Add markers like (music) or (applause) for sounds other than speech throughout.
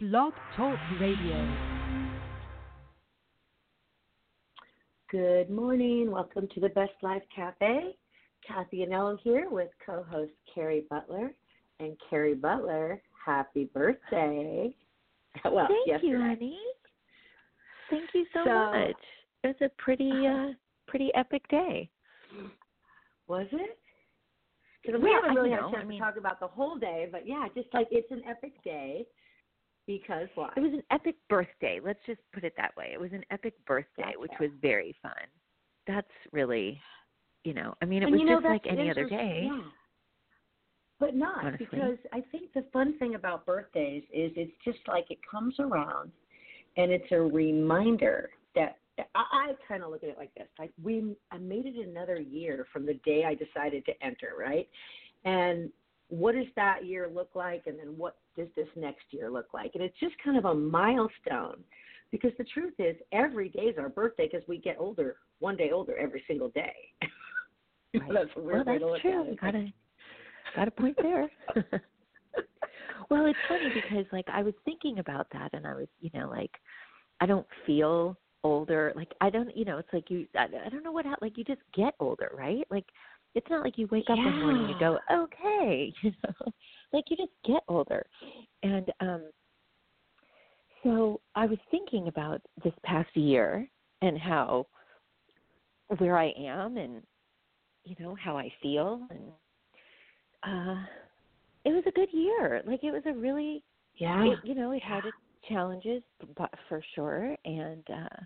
Blog Talk Radio. Good morning. Welcome to the Best Life Cafe. Cathy Anello here with co host Cari Butler. And Cari Butler, happy birthday. (laughs) Well, Thank yesterday. you, honey. Thank you so, So- much. It was a pretty (laughs) uh pretty epic day. Was it? Because we Well, haven't really had a chance I mean- to talk about the whole day, but yeah, just like it's an epic day because why? It was an epic birthday. Let's just put it that way. It was an epic birthday, which was very fun. That's really, you know, I mean, it And was you know, just like any other day. Yeah. But not Honestly. because I think the fun thing about birthdays is it's just like it comes around and it's a reminder that I, I kind of look at it like this: like we, I made it another year from the day I decided to enter, right? And what does that year look like, and then what does this next year look like? And it's just kind of a milestone because the truth is, every day is our birthday because we get older, one day older every single day. (laughs) Right. That's a weird well, way that's to look true. at it. Got a got a point there. (laughs) well, it's funny because like I was thinking about that, and I was, you know, like I don't feel older. Like I don't, you know, it's like you. I, I don't know what. Like you just get older, right? Like it's not like you wake up one morning and go, okay, (laughs) you know, like you just get older, and um. So I was thinking about this past year and how where I am and you know how I feel and uh it was a good year. Like it was a really Yeah. it, you know, it had its challenges but for sure and uh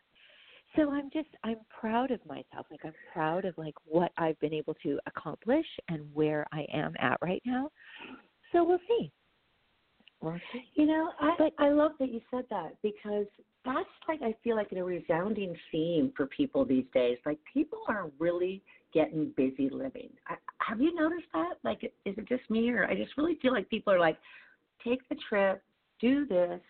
so I'm just I'm proud of myself. Like I'm proud of like what I've been able to accomplish and where I am at right now. So we'll see. We'll see. You know, I But- I love that you said that because that's like I feel like a resounding theme for people these days. Like people are really getting busy living. I, have you noticed that? Like, is it just me, or I just really feel like people are like, take the trip, do this,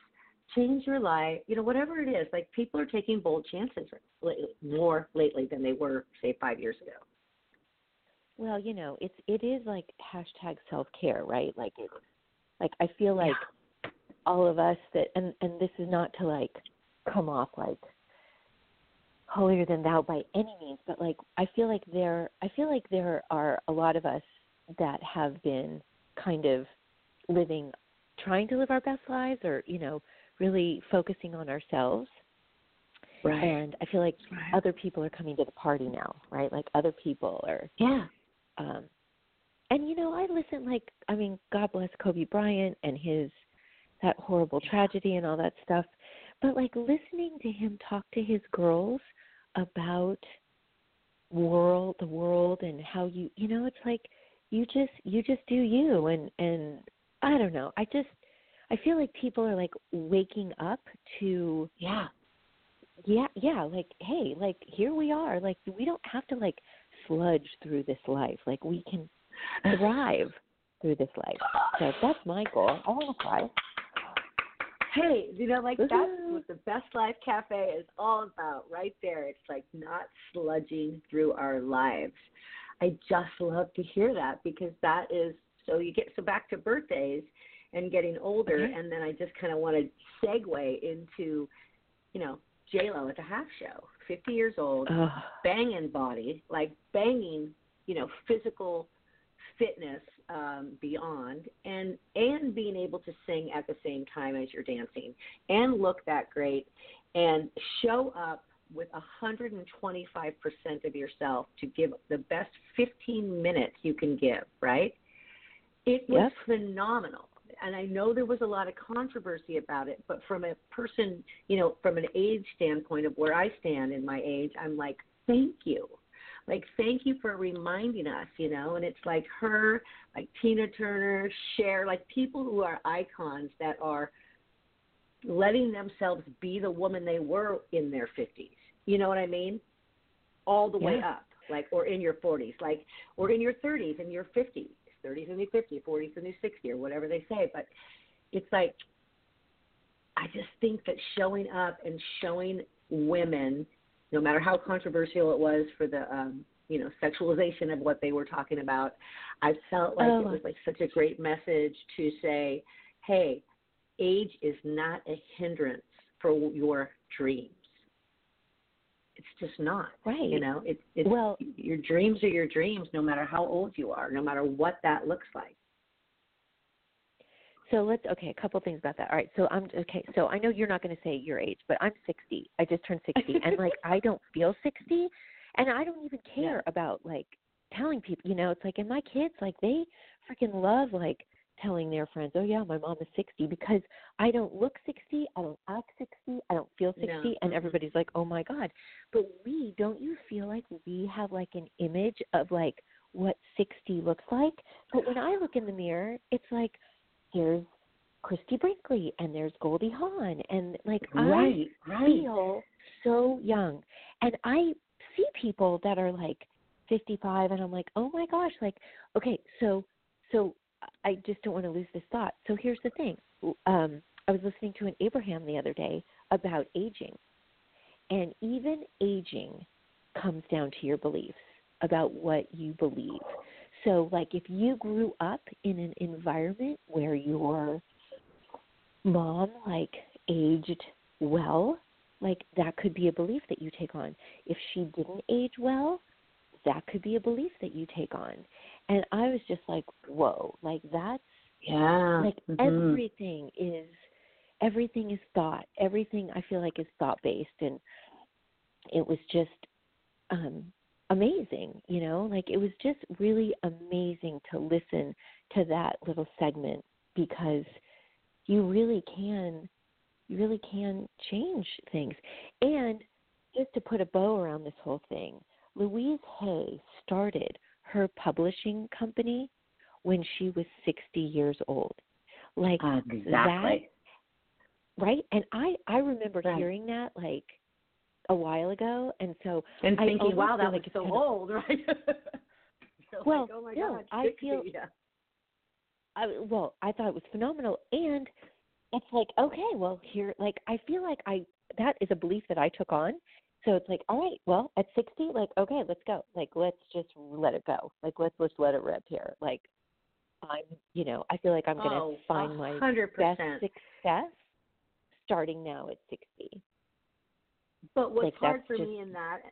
change your life. You know, whatever it is. Like people are taking bold chances lately, more lately than they were, say, five years ago. Well, you know, it's it is like hashtag self care, right? Like it's like I feel like all of us that and and this is not to like come off like holier than thou by any means, but like I feel like there I feel like there are a lot of us that have been kind of living trying to live our best lives or, you know, really focusing on ourselves. Right. And I feel like Right. other people are coming to the party now, right? Like other people are Yeah. um and you know i listen like i mean god bless kobe bryant and his that horrible tragedy and all that stuff but like listening to him talk to his girls about world the world and how you you know it's like you just you just do you and and i don't know i just i feel like people are like waking up to Yeah. yeah yeah like hey like here we are like we don't have to like sludge through this life like we can thrive (sighs) through this life so that's my goal i want to thrive Hey, you know, like that's what the Best Life Cafe is all about, right there. It's like not sludging through our lives. I just love to hear that because that is so you get so back to birthdays and getting older, Okay. and then I just kind of want to segue into, you know, J Lo at the half show, fifty years old, Ugh. banging body, like banging, you know, physical fitness um, beyond, and and being able to sing at the same time as you're dancing, and look that great, and show up with 125 percent of yourself to give the best 15 minutes you can give. Right? It was Yep. phenomenal. And I know there was a lot of controversy about it, but from a person, you know, from an age standpoint of where I stand in my age, I'm like, thank you. Like thank you for reminding us you know and it's like her like tina turner Cher, like people who are icons that are letting themselves be the woman they were in their 50s you know what i mean? All the way up like or in your 40s like or in your 30s and your 50s 30s and new 50 40s and new 60 or whatever they say but it's like i just think that showing up and showing women no matter how controversial it was for the um, you know sexualization of what they were talking about, I felt like Oh. it was like such a great message to say, hey, age is not a hindrance for your dreams. It's just not. Right. You know, it's it's Well- your dreams are your dreams no matter how old you are, no matter what that looks like. So let's okay, a couple things about that. All right, so I'm okay. So I know you're not going to say your age, but I'm 60. I just turned 60, and like (laughs) I don't feel 60, and I don't even care Yeah. about like telling people. You know, it's like and my kids like they freaking love like telling their friends, oh yeah, my mom is 60 because I don't look 60, I don't act 60, I don't feel 60, No. and mm-hmm. everybody's like, oh my god. But we don't you feel like we have like an image of like what 60 looks like? But when I (sighs) look in the mirror, it's like here's Christie Brinkley and there's Goldie Hawn and like Right, I right. feel so young. And I see people that are like 55 and I'm like, "Oh my gosh, like okay, so so I just don't want to lose this thought. So here's the thing. Um I was listening to an Abraham the other day about aging. And even aging comes down to your beliefs about what you believe. So, like, if you grew up in an environment where your mom, like, aged well, like, that could be a belief that you take on. If she didn't age well, that could be a belief that you take on. And I was just like, whoa, like, that's Yeah. like mhm. everything is everything is thought everything i feel like is thought based and it was just um amazing you know like it was just really amazing to listen to that little segment because you really can you really can change things and just to put a bow around this whole thing louise hay started her publishing company when she was 60 years old. Like Exactly. that, right? And I I remember Right. hearing that like a while ago, and so and I thinking, wow, that like was so kind of- old, (laughs) right? Well, like, oh my no, God, I feel- yeah. I well, I thought it was phenomenal, and it's like okay, well here, like I feel like I that is a belief that I took on. So it's like, all right, well, at 60, like, okay, let's go. Like, let's just let it go. Like, let's let's let it rip here. Like, I'm, you know, I feel like I'm gonna oh, find my best success starting now at 60. But what's Like, hard for just- me in that,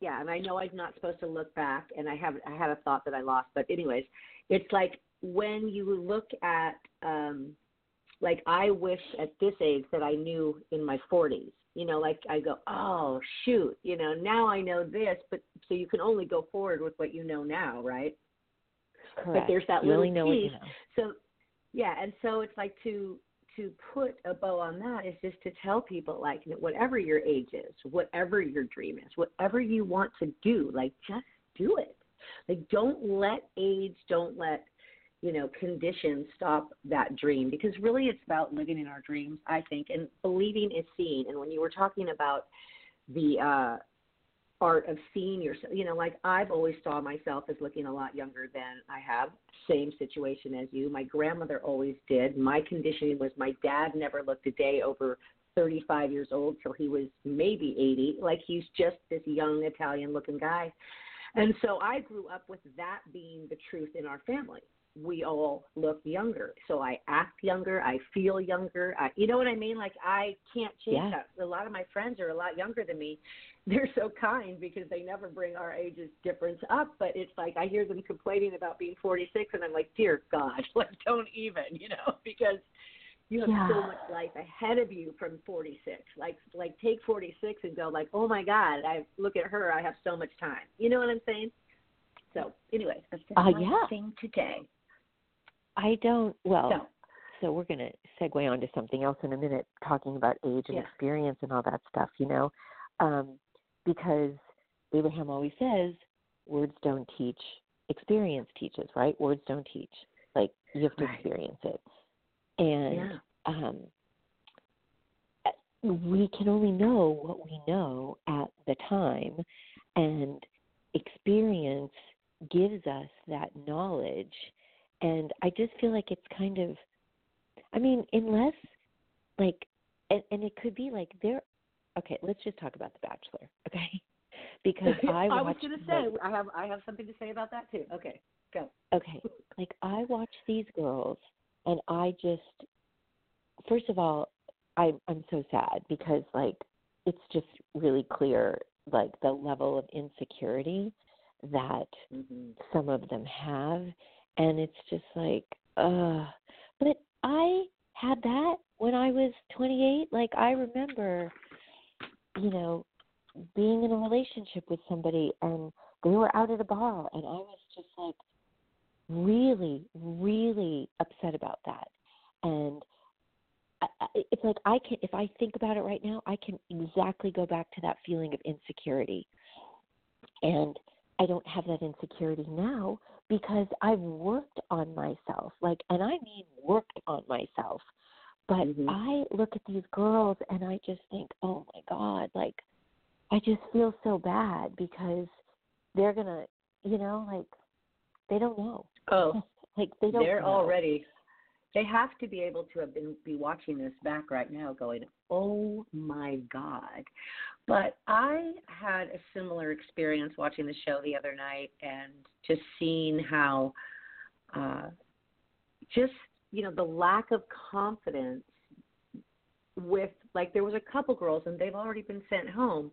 yeah, and I know I'm not supposed to look back, and I have I had a thought that I lost, but anyways, it's like when you look at, um like I wish at this age that I knew in my 40s. You know, like I go, oh shoot, you know, now I know this, but so you can only go forward with what you know now, right? Correct. but there's that you little know what you piece. know. so yeah and so it's like to to put a bow on that is just to tell people like whatever your age is whatever your dream is whatever you want to do like just do it like don't let age don't let you know conditions stop that dream because really it's about living in our dreams i think and believing is seeing and when you were talking about the uh art of seeing yourself. You know, like I've always saw myself as looking a lot younger than I have. Same situation as you. My grandmother always did. My conditioning was my dad never looked a day over 35 years old till he was maybe 80. Like he's just this young Italian looking guy. And so I grew up with that being the truth in our family. We all look younger. So I act younger, I feel younger. I, you know what I mean? Like I can't change Yeah. that. A lot of my friends are a lot younger than me (laughs) they're so kind because they never bring our ages difference up but it's like i hear them complaining about being 46 and i'm like dear god (laughs) like don't even you know (laughs) because you have so much life ahead of you from 46 like like take 46 and go like oh my god i look at her i have so much time you know what i'm saying so anyway that's just Uh, yeah. thing today I don't. Well, so so we're going to segue on to something else in a minute, talking about age and Yeah. experience and all that stuff. You know, um, because Abraham always says, "Words don't teach; experience teaches." Right? Words don't teach. Like you have to Right. experience it, and yeah um, we can only know what we know at the time, and experience gives us that knowledge. And I just feel like it's kind of, I mean, unless, like, and, and it could be like there. Okay, let's just talk about The Bachelor, (laughs) okay? Because (laughs) I was going to say i have i have something to say about that too okay go okay, like I watch these girls and I just first of all, I I'm so sad because like it's just really clear like the level of insecurity that hmm some of them have and it's just like uh but I had that when I was 28 like I remember you know being in a relationship with somebody and they were out at a bar and I was just like really really upset about that. And I, it's like I can if I think about it right now I can exactly go back to that feeling of insecurity. And I don't have that insecurity now because I've worked on myself like and I mean worked on myself but Mhm. I look at these girls and I just think oh my god like I just feel so bad because they're going to you know like they don't know Oh, (laughs) like they don't they're know. already. They have to be able to have been be watching this back right now, going, "Oh my God!" But I had a similar experience watching the show the other night, and just seeing how, uh, just you know, the lack of confidence with like there was a couple girls and they've already been sent home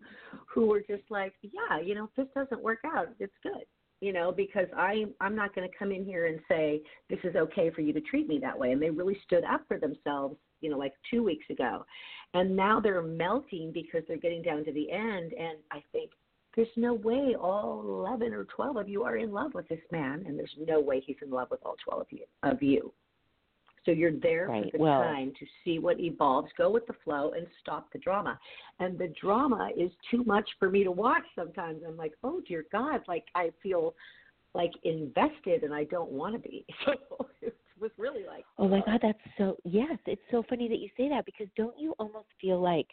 who were just like yeah you know if this doesn't work out it's good you know because i i'm not going to come in here and say this is okay for you to treat me that way. And they really stood up for themselves you know like two weeks ago. And now they're melting because they're getting down to the end. And i think there's no way all 11 or 12 of you are in love with this man. And there's no way he's in love with all 12 of you of you so you're there Right, for the well- time to see what evolves, go with the flow, and stop the drama. And the drama is too much for me to watch sometimes. I'm like, oh dear God, like I feel like invested and I don't want to be. (laughs) So it was really like, Oh my oh. God, that's so yes, it's so funny that you say that because don't you almost feel like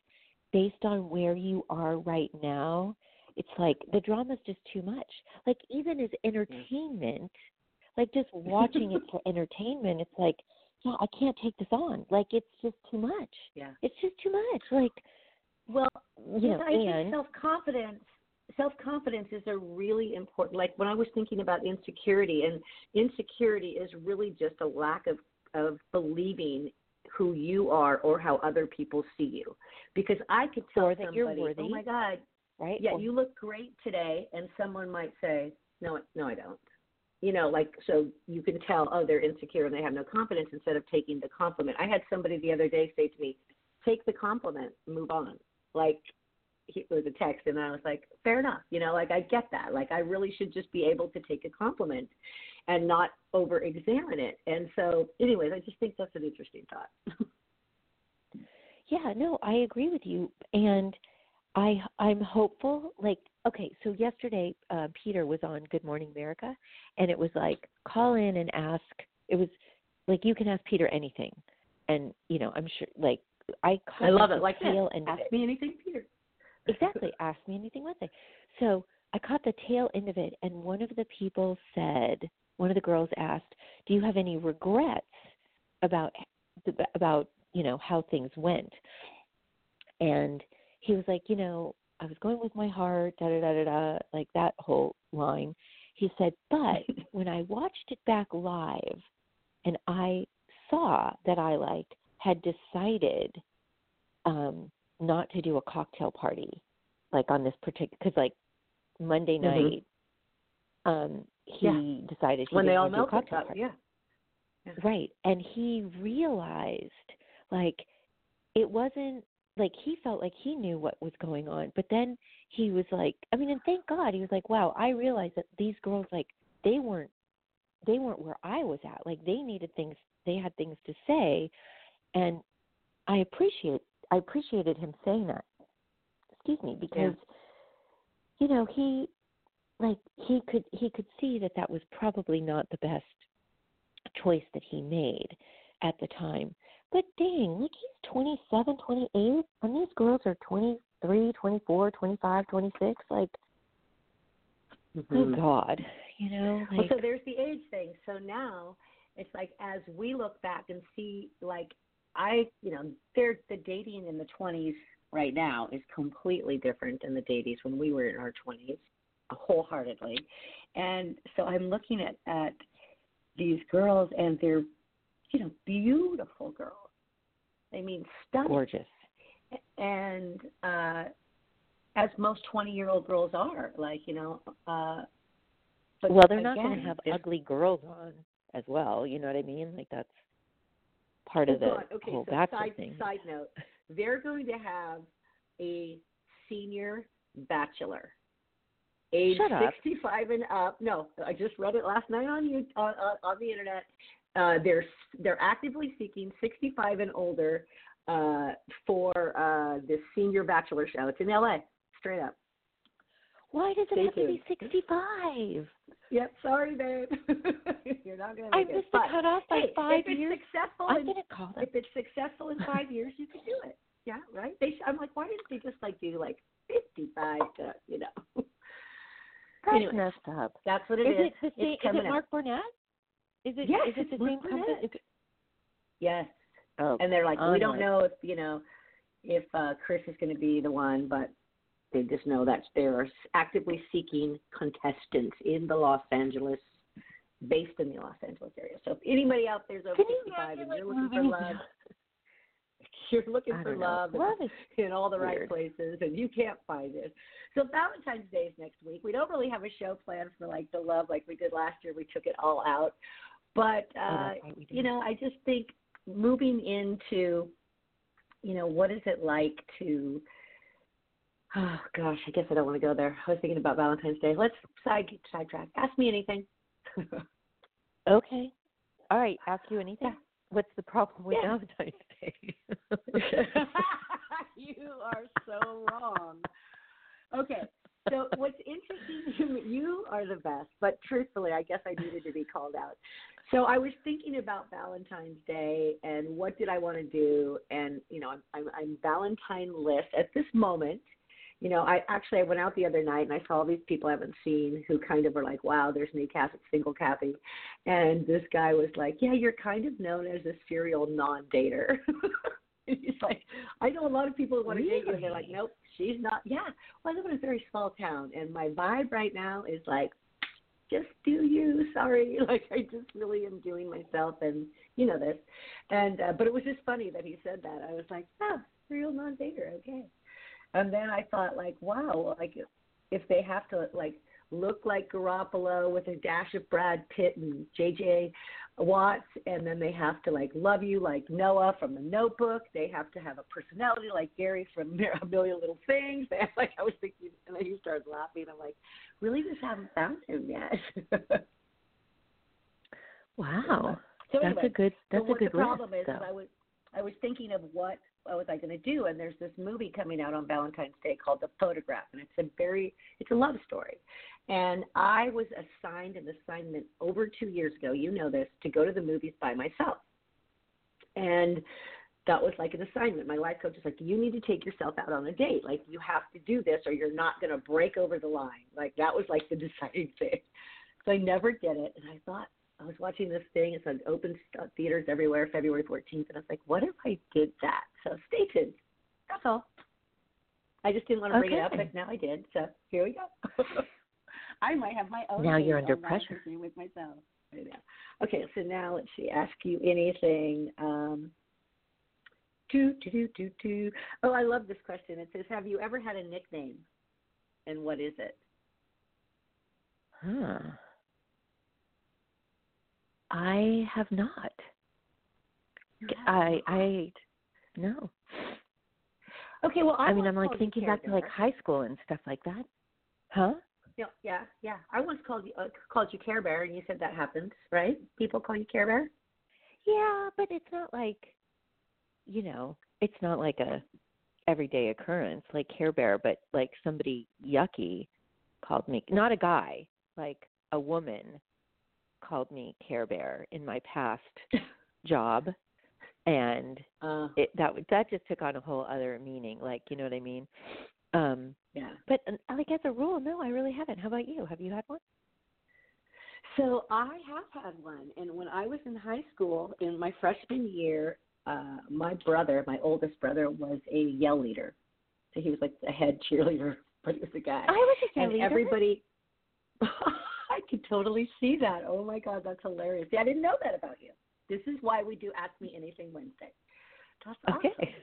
based on where you are right now, it's like the drama's just too much. Like even as entertainment, like just watching it for (laughs) entertainment, it's like, yeah, I can't take this on. Like it's just too much. yeah. It's just too much. Like Well, you know, I think self confidence self confidence is a really important like when I was thinking about insecurity and insecurity is really just a lack of of believing who you are or how other people see you. Because I could tell that somebody, you're worthy "Oh my god, right? yeah, Or- you look great today," and someone might say, "No, no, I don't." You know, like so you can tell, oh, they're insecure and they have no confidence instead of taking the compliment. I had somebody the other day say to me, "Take the compliment, move on." Like it was a text, and I was like, "Fair enough." You know, like I get that. Like I really should just be able to take a compliment and not over examine it. And so, anyways, I just think that's an interesting thought. (laughs) Yeah, no, I agree with you, and I I'm hopeful. Like, okay, so yesterday uh, Peter was on Good Morning America, and it was like call in and ask. It was like you can ask Peter anything, and you know I'm sure like I caught I love it. Like tail end Ask me anything, Peter. Exactly, ask me anything Wednesday. So I caught the tail end of it, and one of the people said, one of the girls asked, "Do you have any regrets about about you know how things went?" And he was like, "You know, I was going with my heart, da da da da da, like that whole line." He said, "But (laughs) when I watched it back live, and I saw that I like had decided um not to do a cocktail party like on this particular because like Monday Mhm. night um he decided he when they all want to do a melted, cocktail party. yeah. yeah. Right. And he realized like it wasn't like he felt like he knew what was going on, but then he was like I mean and thank God he was like, Wow, I realized that these girls like they weren't they weren't where I was at. Like they needed things they had things to say and I appreciate I appreciated him saying that. Excuse me, because you know, he like he could he could see that that was probably not the best choice that he made at the time. But dang, like he's 27, 28, and these girls are 23, 24, 25, 26. Like, oh Mhm. God, you know, Well, so there's the age thing. So now it's like as we look back and see, like I, you know, there the dating in the 20s right now is completely different than the dating when we were in our 20s, wholeheartedly. And so I'm looking at at these girls, and they're, you know, beautiful girls. I mean, stunning. Gorgeous. And uh, as most twenty-year-old girls are, like you know. Uh, but well, they're not going to have ugly girls on as well. You know what I mean? Like that's part Oh, of the okay, whole so bachelor side, thing. Side note: They're going to have a senior bachelor, age Shut up. 65 and up. No, I just read it last night on you on, on, on the internet. Uh, they're they're actively seeking 65 and older uh, for uh, this senior bachelor show. It's in L.A. Straight up. Why does it have to be 65? Yep. Sorry, babe. (laughs) You're not going to I make it. missed the But, cutoff by hey, five if it's years. successful I'm in call them. if it's successful in five years, you can do it. Yeah, right. They, sh- I'm like, why didn't they just like do like 55 to, you know? (laughs) That's anyway, messed up. That's what it Is is. it the? It's Is it. Mark Burnett? Is it? Yes, is it the same company? It- Yes. oh, And they're like, we don't know if you know if uh, Chris is going to be the one, but they just know that they're actively seeking contestants in the Los Angeles, based in the Los Angeles area. So if anybody out there's over Can you 65 imagine and like (laughs) you're looking for love, you're looking for don't love, and Love in all the right places and you can't find it. So Valentine's Day is next week. We don't really have a show planned for like the love like we did last year. We took it all out. But Oh, uh you know, I just think moving into you know, what is it like to Oh gosh, I guess I don't want to go there. I was thinking about Valentine's Day. Let's side sidetrack. Ask me anything. (laughs) Okay. All right. Ask you anything. Yeah. What's the problem with Yeah. Valentine's Day? (laughs) you are so wrong. Okay. So what's interesting, (laughs) you are the best, but truthfully, I guess I needed to be called out. So I was thinking about Valentine's Day and what did I want to do, and you know, I'm I'm, I'm Valentine list at this moment. You know, I actually I went out the other night and I saw all these people I haven't seen who kind of were like, "Wow, there's me, Cathy, single Cathy," and this guy was like, "Yeah, you're kind of known as a serial non-dater." (laughs) (laughs) He's like, I know a lot of people who want to date you, and they're like, Really? nope, she's not. Yeah, well, I live in a very small town, and my vibe right now is like, just do you. Sorry, (laughs) like I just really am doing myself, and you know this. And uh, but it was just funny that he said that. I was like, oh, real non-dater, okay. And then I thought, like, wow, like if they have to like look like Garoppolo with a dash of Brad Pitt and J.J. Watts, and then they have to like love you like Noah from The Notebook. They have to have a personality like Gary from (laughs) A Million Little Things. They (laughs) have, like I was thinking, and then he started laughing. I'm like, really, just haven't found him yet. (laughs) wow. so That's a good. That's so a good the problem list, is, is. I was I was thinking of what what was I going to do, and there's this movie coming out on Valentine's Day called The Photograph, and it's a very it's a love story. And I was assigned an assignment over two years ago. You know this to go to the movies by myself, and that was like an assignment. My life coach was like, "You need to take yourself out on a date. Like you have to do this, or you're not going to break over the line." Like that was like the (laughs) deciding thing. So I never did it, and I thought I was watching this thing. It's on open theaters everywhere, February 14th, and I was like, "What if I did that?" So stay tuned. That's all. I just didn't want to bring it up, but now I did. So here we go. (laughs) I might have my own. Now you're under pressure. With myself. I know. Okay, so now let's see. Ask you anything. Um, do do do do do. Oh, I love this question. It says, "Have you ever had a nickname, and what is it?" Huh. I have not. I I no. Okay, well, I, I, mean, I'm like thinking back to like high school and stuff like that. Huh? Yeah, yeah, yeah. I once called you uh, called you Care Bear, and you said that happens, right? People call you Care Bear. Yeah, but it's not like, you know, it's not like a everyday occurrence like Care Bear, but like somebody yucky called me, not a guy, like a woman called me Care Bear in my past job, and Uh, it that that just took on a whole other meaning. Like, you know what I mean? Um, yeah. but uh, like as a rule, no, I really haven't. How about you? Have you had one? So I have had one, and when I was in high school in my freshman year, uh, my brother, my oldest brother, was a yell leader. So he was like the head cheerleader, but he was a guy. I was a cheerleader. and everybody (laughs) I could totally see that. Oh my god, that's hilarious. See, I didn't know that about you. This is why we do Ask Me Anything Wednesday. That's awesome. Okay.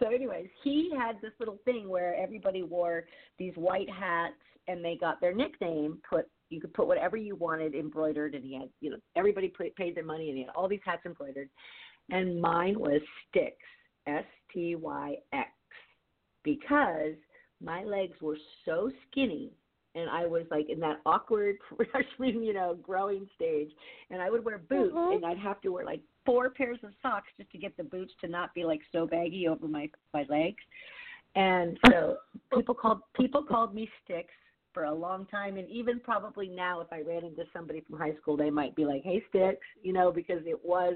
So, anyways, he had this little thing where everybody wore these white hats, and they got their nickname put. You could put whatever you wanted embroidered, and he had, you know, everybody paid their money, and he had all these hats embroidered. And mine was Styx, S T Y X, because my legs were so skinny and I was like in that awkward (laughs) freshman, you know, growing stage, and I would wear boots, Mhm. and I'd have to wear like four pairs of socks just to get the boots to not be like so baggy over my my legs, and (laughs) so people called people called me Sticks for a long time, and even probably now, if I ran into somebody from high school, they might be like, "Hey, Sticks," you know, because it was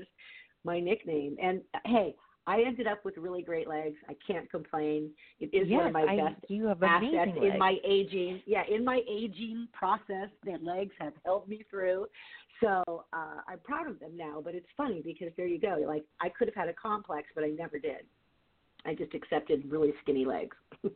my nickname. And hey, I ended up with really great legs. I can't complain. It is yes, one of my I, best you have assets amazing in my aging yeah in my aging process their legs have helped me through so uh i'm proud of them now but it's funny because there you go like i could have had a complex but i never did i just accepted really skinny legs (laughs)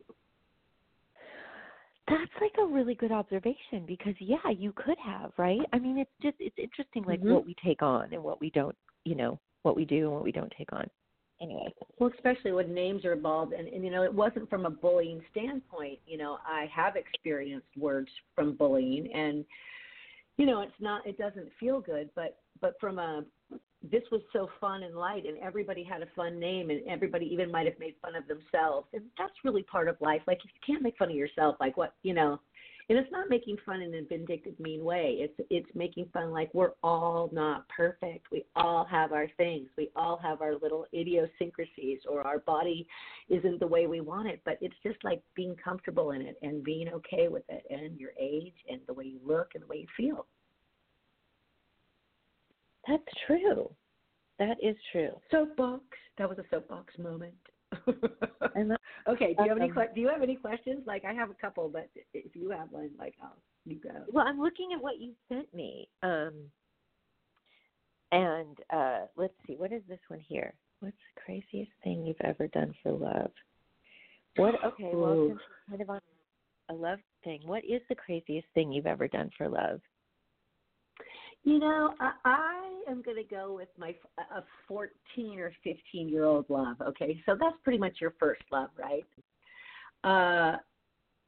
That's like a really good observation because yeah, you could have, right? I mean, it's just it's interesting like Mhm. what we take on and what we don't, you know, what we do and what we don't take on. Anyway. well especially when names are involved and, and you know it wasn't from a bullying standpoint you know i have experienced words from bullying and you know it's not it doesn't feel good but but from a this was so fun and light and everybody had a fun name and everybody even might have made fun of themselves and that's really part of life like if you can't make fun of yourself like what you know and it's not making fun in a vindictive mean way. It's it's making fun like we're all not perfect. We all have our things. We all have our little idiosyncrasies or our body isn't the way we want it but it's just like being comfortable in it and being okay with it and your age and the way you look and the way you feel. That's true. That is true. soapbox. That was a soapbox moment (laughs) okay do you have any Um, do you have any questions like i have a couple but if you have one like oh you go well, I'm looking at what you sent me. Um and uh let's see, what is this one here? What's the craziest thing you've ever done for love? What (sighs) okay, well Ooh. since we're kind of on a love thing, what is the craziest thing you've ever done for love? You know, I, I am going to go with my a 14 or 15 year old love. Okay, so that's pretty much your first love, right? Uh,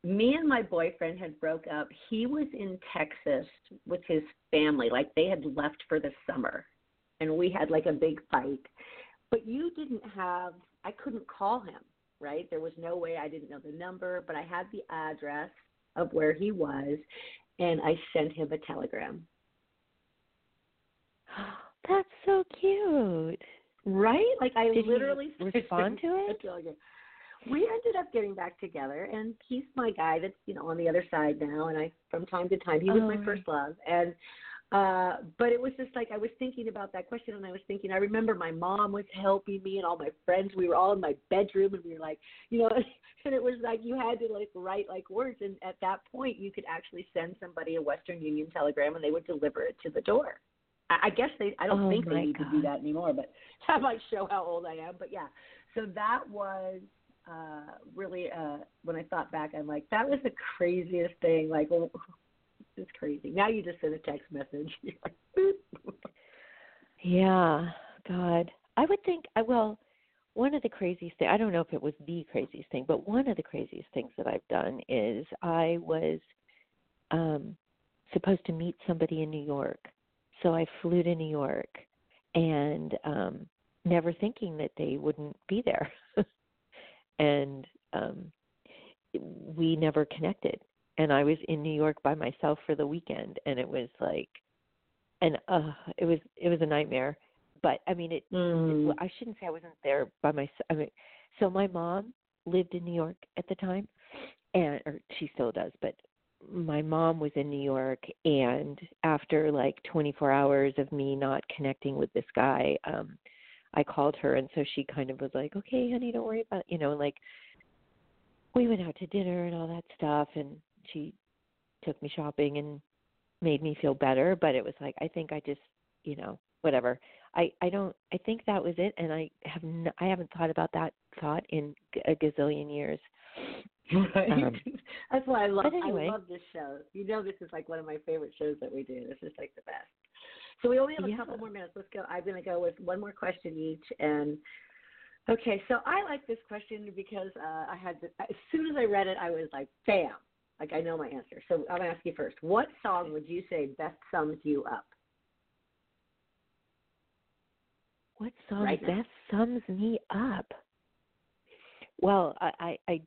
me and my boyfriend had broke up. He was in Texas with his family, like they had left for the summer, and we had like a big fight. But you didn't have. I couldn't call him, right? There was no way. I didn't know the number, but I had the address of where he was, and I sent him a telegram. (gasps) That's so cute. Right? Like I Did literally (laughs) respond to it? We ended up getting back together, and he's my guy that's you know on the other side now. And I, from time to time, he was my Oh. first love, and uh but it was just like I was thinking about that question, and I was thinking I remember my mom was helping me, and all my friends. We were all in my bedroom, and we were like, you know, (laughs) and it was like you had to like write like words, and at that point, you could actually send somebody a Western Union telegram, and they would deliver it to the door. I guess they. I don't Oh, think they need to do that anymore, but (laughs) that might show how old I am. But yeah, so that was uh really uh when I thought back, I'm like, that was the craziest thing. Like, oh, (laughs) it's crazy. Now you just send a text message. (laughs) You're like, boop. Yeah, God. I would think I well, one of the craziest thing I don't know if it was the craziest thing, but one of the craziest things that I've done is I was um supposed to meet somebody in New York. So I flew to New York and um never thinking that they wouldn't be there. (laughs) and um we never connected. And I was in New York by myself for the weekend and it was like and uh it was it was a nightmare but i mean it, Mm. it i shouldn't say i wasn't there by myself i mean so my mom lived in new york at the time and or she still does but my mom was in new york and after like 24 hours of me not connecting with this guy um i called her and so she kind of was like okay honey don't worry about you know like we went out to dinner and all that stuff and she took me shopping and made me feel better but it was like i think i just you know whatever. I i don't i think that was it and i have n- i haven't thought about that thought in a gazillion years (laughs) Right. Um, That's why I love anyway. I love this show. You know this is like one of my favorite shows that we do. This is like the best. So we only have a Yeah. couple more minutes. Let's go. I'm gonna go with one more question each and Okay, so I like this question because uh, I had to, as soon as I read it, I was like, bam, like I know my answer. So I'm gonna ask you first. What song would you say best sums you up? What song Right now. best sums me up? Well, I, I, I,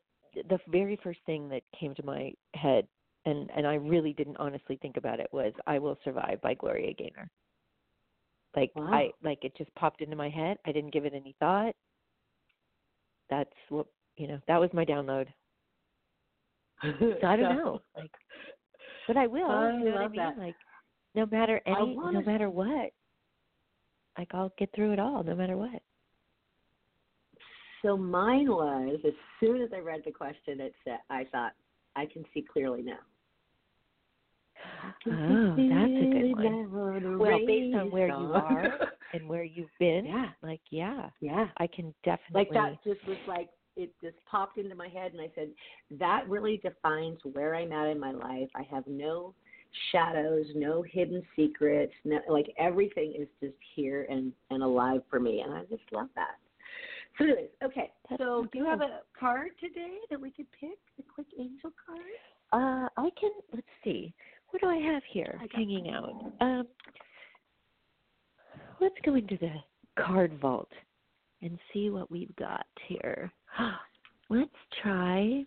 the very first thing that came to my head, and and I really didn't honestly think about it, was "I Will Survive" by Gloria Gaynor. Like Wow. I, like it just popped into my head. I didn't give it any thought. That's what you know. That was my download. So I don't (laughs) know, like, but I will. I you know what I love mean? that. Like, no matter any, wanna- no matter what, like I'll get through it all, no matter what. So mine was as soon as I read the question, it said I thought I can see clearly now. Oh, that's a good one. now on a Well, based on where you are and where you've been, yeah, like yeah, yeah. I can definitely. Like that just was like it just popped into my head and I said, That really defines where I'm at in my life. I have no shadows, no hidden secrets, no, like everything is just here and, and alive for me and I just love that. Okay. So do you have a card today that we could pick? A quick angel card? Uh, I can. Let's see. What do I have here I hanging out? Um, let's go into the card vault and see what we've got here. (gasps) Let's try.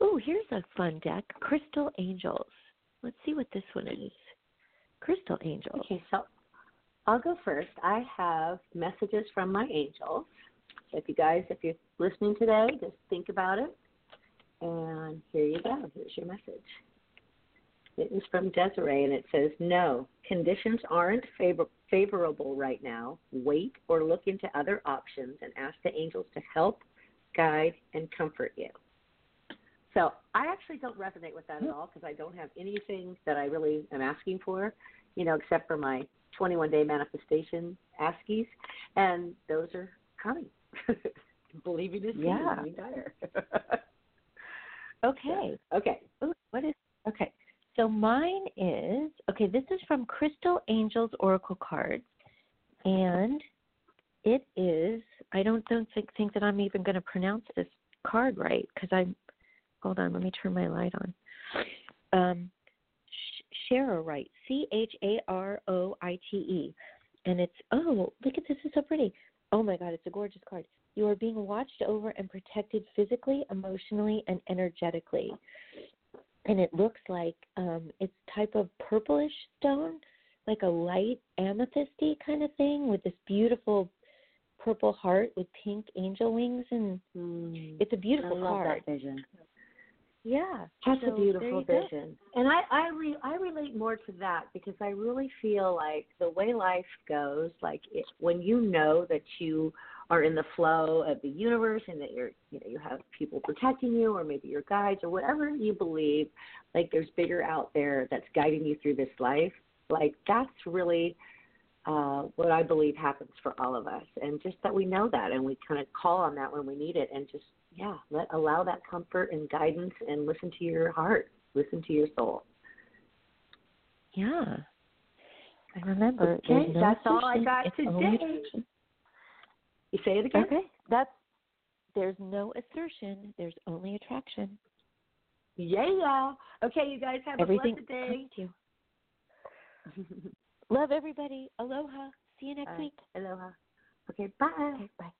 Oh, here's a fun deck. Crystal Angels. Let's see what this one is. Crystal Angels. Okay, so I'll go first. I have messages from my angels. So if you guys, if you're listening today, just think about it. And here you go. Here's your message. It is from Desiree, and it says, No, conditions aren't favor- favorable right now. Wait or look into other options and ask the angels to help, guide, and comfort you. So I actually don't resonate with that at all because I don't have anything that I really am asking for, you know, except for my 21 day manifestation askies, and those are coming. (laughs) Believing is seeing, Yeah. (laughs) Okay. okay. Ooh, what is okay? So mine is okay. This is from Crystal Angels Oracle cards, and it is. I don't don't think think that I'm even going to pronounce this card right because I'm. Hold on, let me turn my light on. Um, Charorite, C H A R O I T E, and it's oh look at this, it's so pretty. Oh my God, it's a gorgeous card. You are being watched over and protected physically, emotionally, and energetically. And it looks like um, it's type of purplish stone, like a light amethysty kind of thing, with this beautiful purple heart with pink angel wings, and Mm, it's a beautiful love card. that vision. Yeah, That's so a beautiful you go. vision, and I I, re, I relate more to that because I really feel like the way life goes, like it, when you know that you are in the flow of the universe and that you're you know you have people protecting you or maybe your guides or whatever you believe, like there's bigger out there that's guiding you through this life. Like that's really uh, what I believe happens for all of us, and just that we know that and we kind of call on that when we need it, and just yeah, let allow that comfort and guidance, and listen to your heart, listen to your soul. Yeah. And remember, Okay, no that's all I got it's today. You say it again. Okay, that's there's no assertion. There's only attraction. Yeah. Okay, you guys have Everything a blessed day. comes to you. (laughs) Love everybody. Aloha. See you next right. week. Aloha. Okay, bye. Okay, bye.